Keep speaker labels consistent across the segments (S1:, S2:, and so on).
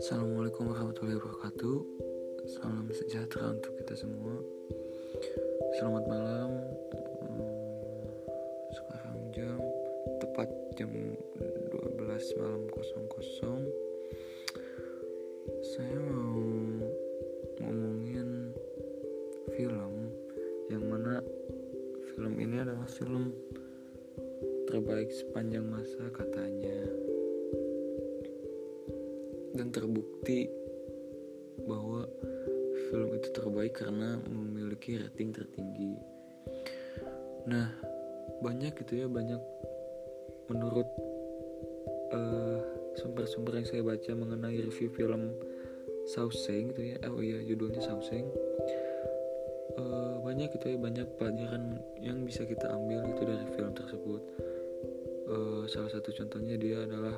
S1: Assalamualaikum warahmatullahi wabarakatuh. Salam sejahtera untuk kita semua. Selamat malam. Hmm, Sekarang jam Tepat jam 12 malam kosong kosong. Saya mau Terbaik sepanjang masa katanya dan terbukti bahwa film itu terbaik karena memiliki rating tertinggi. Nah, banyak gitu ya, banyak menurut uh, sumber-sumber yang saya baca mengenai review film Sauseng gitu ya. Oh iya, judulnya Sauseng. Uh, banyak gitu ya, banyak pelajaran yang bisa kita ambil itu dari salah satu contohnya dia adalah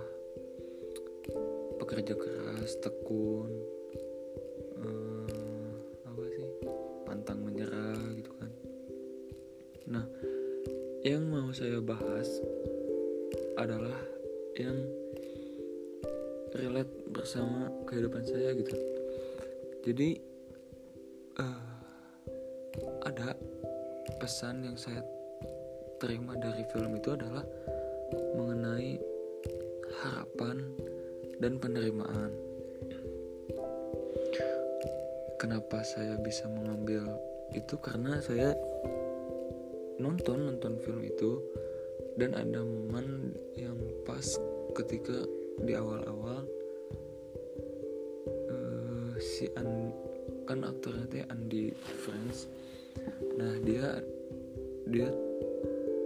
S1: pekerja keras tekun uh, apa sih pantang menyerah gitu kan. Nah yang mau saya bahas adalah yang relate bersama kehidupan saya gitu. Jadi uh, ada pesan yang saya terima dari film itu adalah mengenai harapan dan penerimaan. Kenapa saya bisa mengambil itu karena saya nonton nonton film itu dan ada momen yang pas ketika di awal-awal uh, si An kan aktornya teh Andy Friends nah dia dia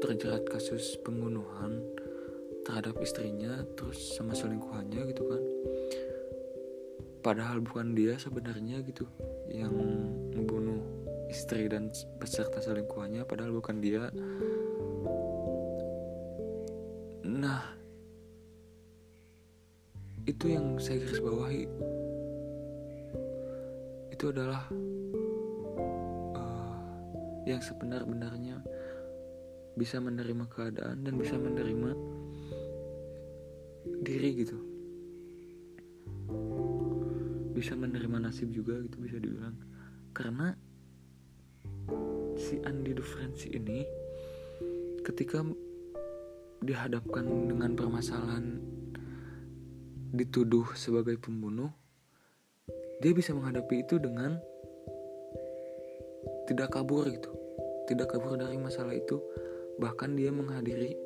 S1: terjerat kasus pembunuhan terhadap istrinya terus sama selingkuhannya gitu kan. Padahal bukan dia sebenarnya gitu yang membunuh istri dan peserta selingkuhannya padahal bukan dia bisa menerima keadaan dan bisa menerima diri gitu. Bisa menerima nasib juga gitu bisa dibilang. Karena si Andi Dufrensi ini ketika dihadapkan dengan permasalahan dituduh sebagai pembunuh dia bisa menghadapi itu dengan tidak kabur gitu. Tidak kabur dari masalah itu bahkan dia menghadiri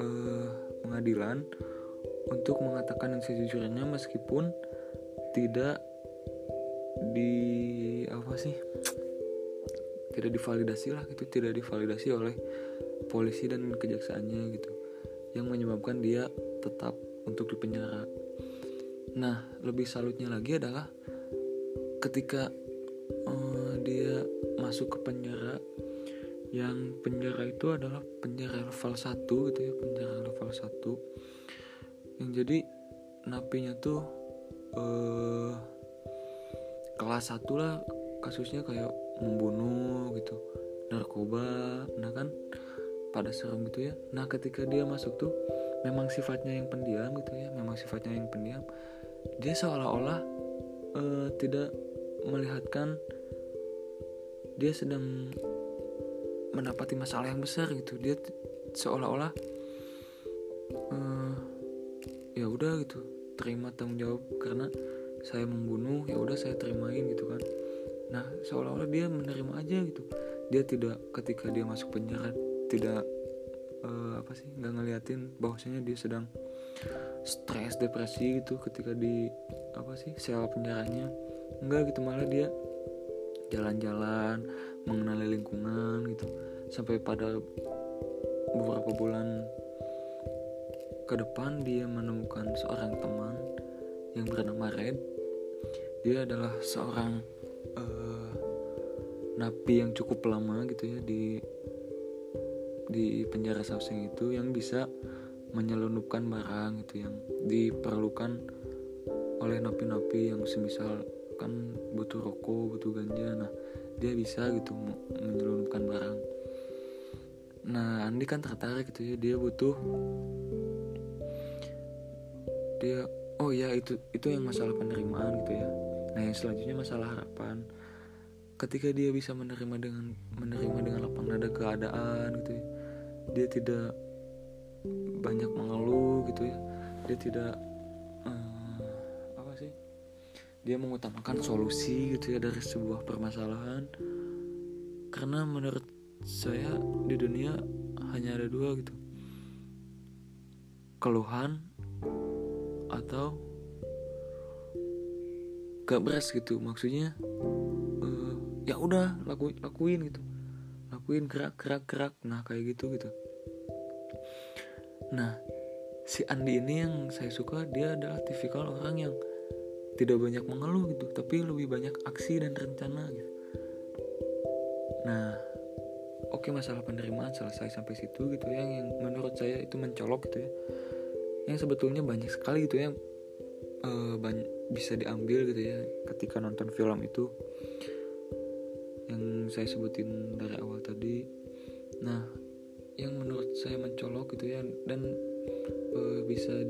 S1: uh, pengadilan untuk mengatakan yang sejujurnya meskipun tidak di apa sih tidak divalidasi lah gitu tidak divalidasi oleh polisi dan kejaksaannya gitu yang menyebabkan dia tetap untuk dipenjara nah lebih salutnya lagi adalah ketika uh, dia masuk ke penjara yang penjara itu adalah penjara level 1 gitu ya penjara level 1 yang jadi napinya tuh eh, kelas satu lah kasusnya kayak membunuh gitu narkoba. Nah kan pada serem gitu ya. Nah ketika dia masuk tuh memang sifatnya yang pendiam gitu ya memang sifatnya yang pendiam. Dia seolah-olah uh, tidak melihatkan dia sedang mendapati masalah yang besar gitu. Dia seolah-olah uh, ya udah gitu terima tanggung jawab karena saya membunuh ya udah saya terimain gitu kan. Nah seolah-olah dia menerima aja gitu. Dia tidak ketika dia masuk penjara tidak uh, apa sih nggak ngeliatin bahwasanya dia sedang stres depresi gitu ketika di apa sih sel penjaranya. Enggak gitu malah dia jalan-jalan mengenali lingkungan gitu sampai pada beberapa bulan ke depan dia menemukan seorang teman yang bernama Red. Dia adalah seorang uh, napi yang cukup lama gitu ya di di penjara Sauseng itu yang bisa menyelundupkan barang gitu yang diperlukan oleh napi-napi yang semisal kan butuh rokok, butuh ganja. Nah, dia bisa gitu menyelundupkan barang. Andi kan tertarik gitu ya. Dia butuh dia oh ya itu itu yang masalah penerimaan gitu ya. Nah yang selanjutnya masalah harapan. Ketika dia bisa menerima dengan menerima dengan lapang dada keadaan gitu ya dia tidak banyak mengeluh gitu ya. Dia tidak uh, apa sih dia mengutamakan solusi gitu ya dari sebuah permasalahan. Karena menurut saya di dunia hanya ada dua gitu. Keluhan atau gak beres gitu. Maksudnya uh, ya udah lakuin lakuin gitu. Lakuin gerak gerak gerak. Nah kayak gitu gitu. Nah si Andi ini yang saya suka dia adalah tipikal orang yang tidak banyak mengeluh gitu tapi lebih banyak aksi dan rencana gitu. Nah oke okay, masalah penerimaan selesai sampai situ gitu ya yang menurut saya itu mencolok gitu ya. Yang sebetulnya banyak sekali gitu ya uh, banyak, bisa diambil gitu ya ketika nonton film itu. Yang saya sebutin dari awal tadi. Nah yang menurut saya mencolok gitu ya dan uh, bisa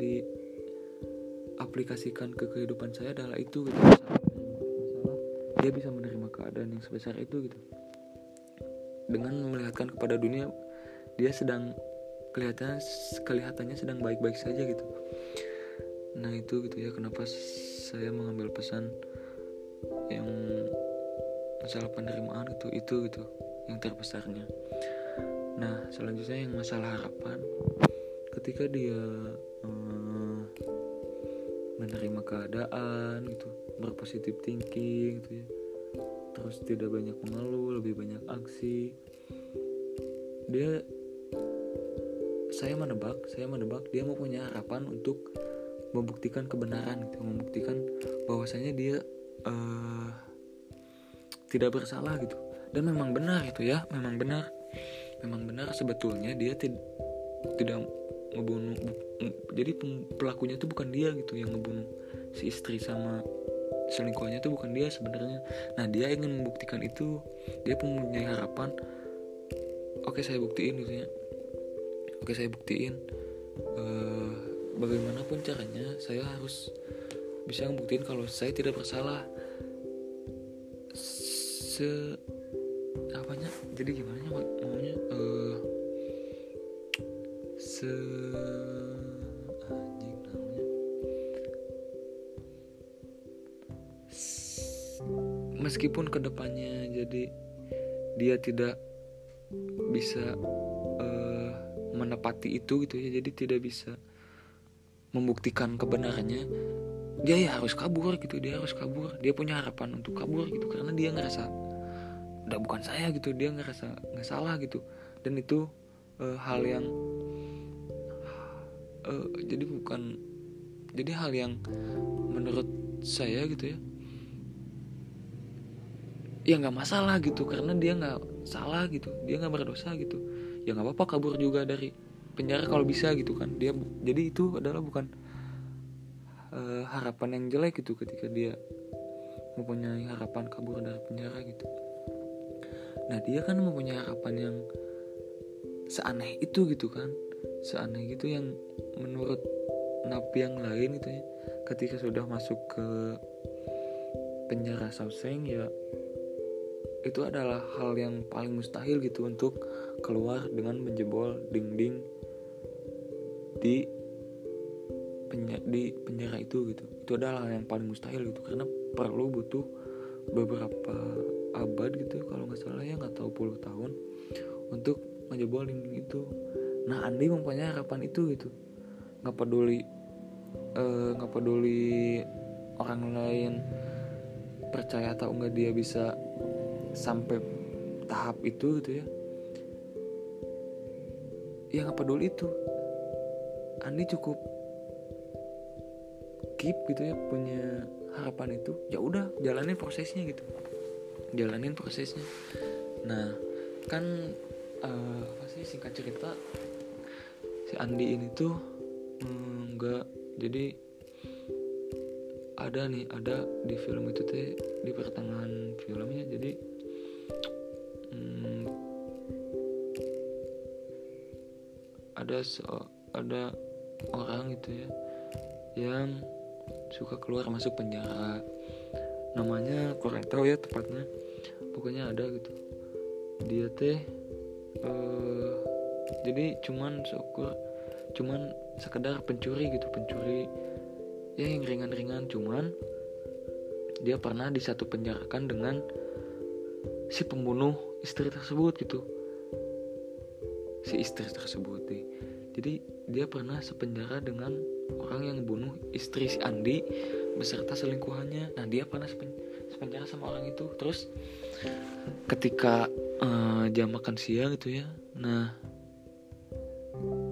S1: diaplikasikan ke kehidupan saya adalah itu gitu masalah dia bisa menerima keadaan yang sebesar itu gitu dengan melihatkan kepada dunia dia sedang kelihatannya kelihatannya sedang baik-baik saja gitu. Nah itu gitu ya kenapa saya mengambil pesan yang masalah penerimaan itu itu gitu yang terbesarnya. Nah selanjutnya yang masalah harapan ketika dia hmm, menerima keadaan gitu berpositif thinking gitu ya terus tidak banyak mengeluh lebih banyak aksi. Dia saya menebak saya menebak dia mau punya harapan untuk membuktikan kebenaran gitu membuktikan bahwasanya dia uh, tidak bersalah gitu. Dan memang benar itu ya memang benar. Memang benar sebetulnya dia tid tidak ngebunuh jadi pelakunya itu bukan dia gitu yang ngebunuh si istri sama selingkuhannya itu bukan dia sebenarnya. Nah dia ingin membuktikan itu. Dia pun mempunyai harapan. Oke saya buktiin gitu ya. Oke saya buktiin. Uh, bagaimanapun caranya saya harus bisa membuktikan kalau saya tidak bersalah. Se apanya? Jadi gimana maunya uh, se meskipun ke depannya jadi dia tidak bisa menepati itu gitu ya jadi tidak bisa membuktikan kebenarannya dia ya harus kabur gitu dia harus kabur dia punya harapan untuk kabur gitu karena dia ngerasa udah bukan saya gitu dia ngerasa nggak salah gitu. Dan itu uh, hal yang uh, jadi bukan jadi hal yang menurut saya gitu ya ya nggak masalah gitu karena dia nggak salah gitu dia nggak berdosa gitu. Ya nggak apa-apa kabur juga dari penjara kalau bisa gitu kan. Dia jadi itu adalah bukan uh, harapan yang jelek gitu ketika dia mempunyai harapan kabur dari penjara gitu. Nah dia kan mempunyai harapan yang seaneh itu gitu kan. Seaneh gitu yang menurut napi yang lain itu ya ketika sudah masuk ke penjara Sauseng ya itu adalah hal yang paling mustahil gitu untuk keluar dengan menjebol dinding di penjara, di penjara itu gitu. Itu adalah hal yang paling mustahil gitu karena perlu butuh beberapa abad gitu kalau nggak salah ya nggak tahu puluh tahun untuk menjebol dinding itu. Nah Andi mempunyai harapan itu gitu. Nggak peduli eh, nggak uh, peduli orang lain percaya atau enggak dia bisa sampai tahap itu gitu ya. Ya nggak peduli itu. Andi cukup keep gitu ya punya harapan itu. Ya udah jalanin prosesnya gitu. Jalanin prosesnya. Nah kan uh, apa sih singkat cerita si Andi ini tuh enggak mm, jadi ada nih ada di film itu teh di pertengahan ada so, ada orang gitu ya yang suka keluar masuk penjara. Namanya kurang tahu ya tepatnya. Pokoknya ada gitu. Dia teh uh, jadi cuman syukur cuman sekedar pencuri gitu pencuri ya yang ringan-ringan. Cuman dia pernah di satu penjarakan dengan si pembunuh istri tersebut gitu. Si istri tersebut deh. Jadi dia pernah sepenjara dengan orang yang bunuh istri si Andi beserta selingkuhannya. Nah dia pernah sepenjara sama orang itu. Terus ketika uh, jam makan siang gitu ya nah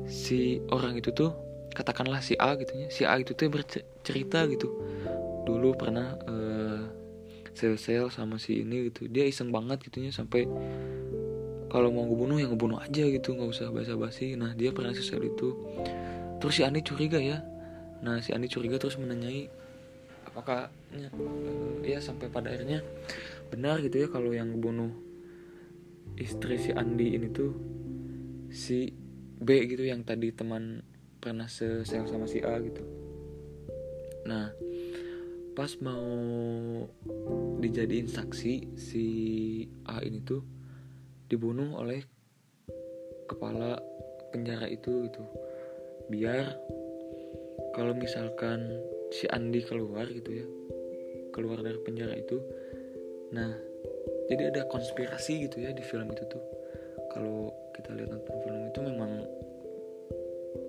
S1: si orang itu tuh katakanlah si A gitu ya si A itu tuh bercerita gitu. Dulu pernah uh, sel-sel sama si ini gitu. Dia iseng banget gitunya sampai kalau mau ngebunuh ya ngebunuh aja gitu nggak usah basa-basi. Nah dia pernah sel itu. Terus si Andi curiga ya. Nah si Andi curiga terus menanyai apakah ya, uh, ya sampai pada akhirnya benar gitu ya kalau yang ngebunuh istri si Andi ini tuh si B gitu yang tadi teman pernah sel sama si A gitu? Nah pas mau dijadiin saksi si A ini tuh dibunuh oleh kepala penjara itu gitu. Biar kalau misalkan si Andi keluar gitu ya keluar dari penjara itu nah jadi ada konspirasi gitu ya di film itu tuh. Kalau kita lihat nonton film itu memang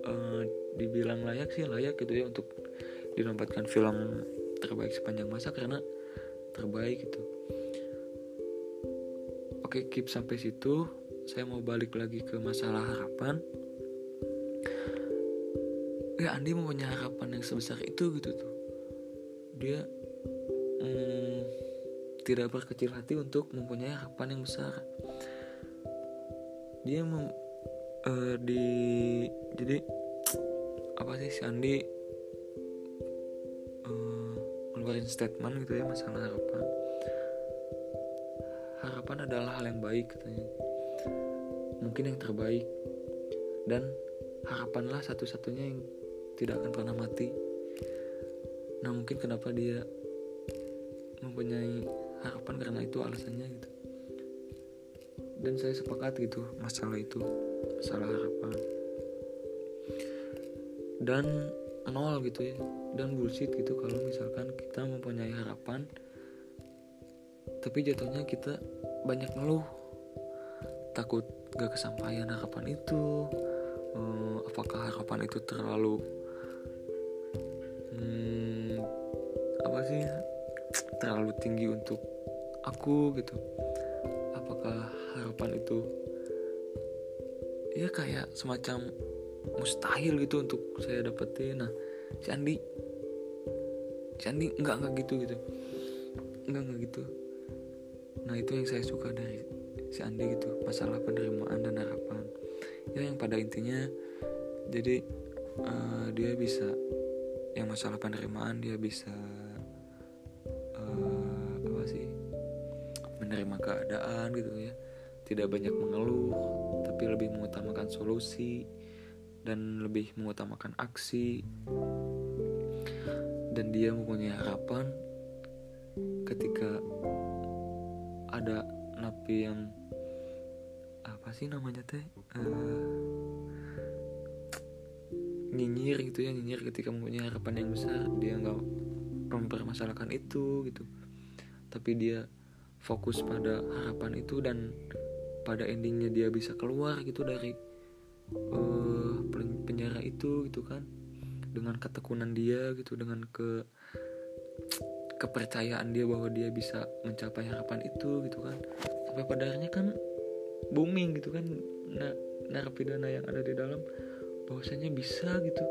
S1: uh, dibilang layak sih layak gitu ya untuk dinobatkan film terbaik sepanjang masa karena terbaik gitu oke keep sampai situ. Saya mau balik lagi ke masalah harapan. Ya Andi mau punya harapan yang sebesar itu gitu tuh. Dia hmm, tidak berkecil hati untuk mempunyai harapan yang besar. Dia mem, uh, di jadi apa sih si Andi ngeluarin statement gitu ya masalah harapan harapan adalah hal yang baik katanya. Mungkin yang terbaik. Dan harapanlah satu-satunya yang tidak akan pernah mati. Nah mungkin kenapa dia mempunyai harapan karena itu alasannya gitu. Dan saya sepakat gitu masalah itu. Masalah harapan. Dan nol gitu ya. Dan bullshit gitu kalau misalkan kita mempunyai harapan tapi jatuhnya kita banyak ngeluh. Takut gak kesampaian harapan itu. Hmm, apakah harapan itu terlalu hmm, apa sih terlalu tinggi untuk aku gitu. Apakah harapan itu ya kayak semacam mustahil gitu untuk saya dapetin. Nah si Andi si Andi nggak nggak gitu gitu. Nggak nggak gitu nah itu yang saya suka dari si Andi gitu masalah penerimaan dan harapan. Ya yang pada intinya jadi uh, dia bisa yang masalah penerimaan dia bisa uh, apa sih menerima keadaan gitu ya. Tidak banyak mengeluh tapi lebih mengutamakan solusi dan lebih mengutamakan aksi. Dan dia mempunyai harapan ketika ada napi yang apa sih namanya teh? Uh, nyinyir gitu ya nyinyir ketika mempunyai harapan yang besar. Dia nggak mempermasalahkan itu gitu. Tapi dia fokus pada harapan itu dan pada endingnya dia bisa keluar gitu dari uh, penjara itu gitu kan. Dengan ketekunan dia gitu dengan ke kepercayaan dia bahwa dia bisa mencapai harapan itu gitu kan. Sampai pada akhirnya kan booming gitu kan nah narapidana yang ada di dalam bahwasanya bisa gitu.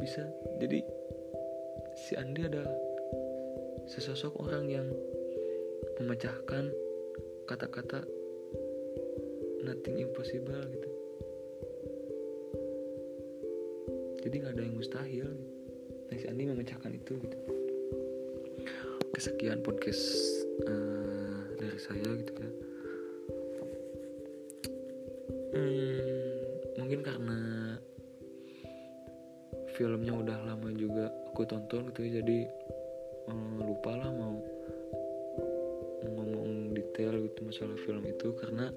S1: Bisa. Jadi si Andi adalah sesosok orang yang memecahkan kata-kata nothing impossible gitu. Jadi nggak ada yang mustahil. Nah si Andi memecahkan itu gitu kesekian podcast uh, dari saya gitu ya. Hmm, mungkin karena filmnya udah lama juga aku tonton gitu ya jadi um, lupa lah mau ngomong detail gitu masalah film itu karena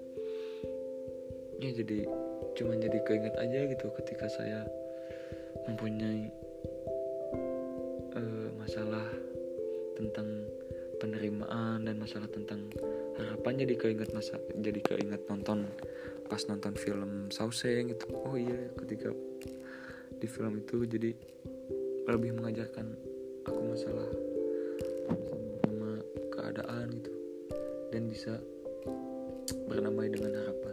S1: ya jadi cuma jadi keinget aja gitu ketika saya mempunyai uh, masalah tentang penerimaan dan masalah tentang harapan jadi keinget masa jadi keinget nonton pas nonton film Sauseng gitu oh iya ketika di film itu jadi lebih mengajarkan aku masalah sama keadaan gitu. Dan bisa bernamai dengan harapan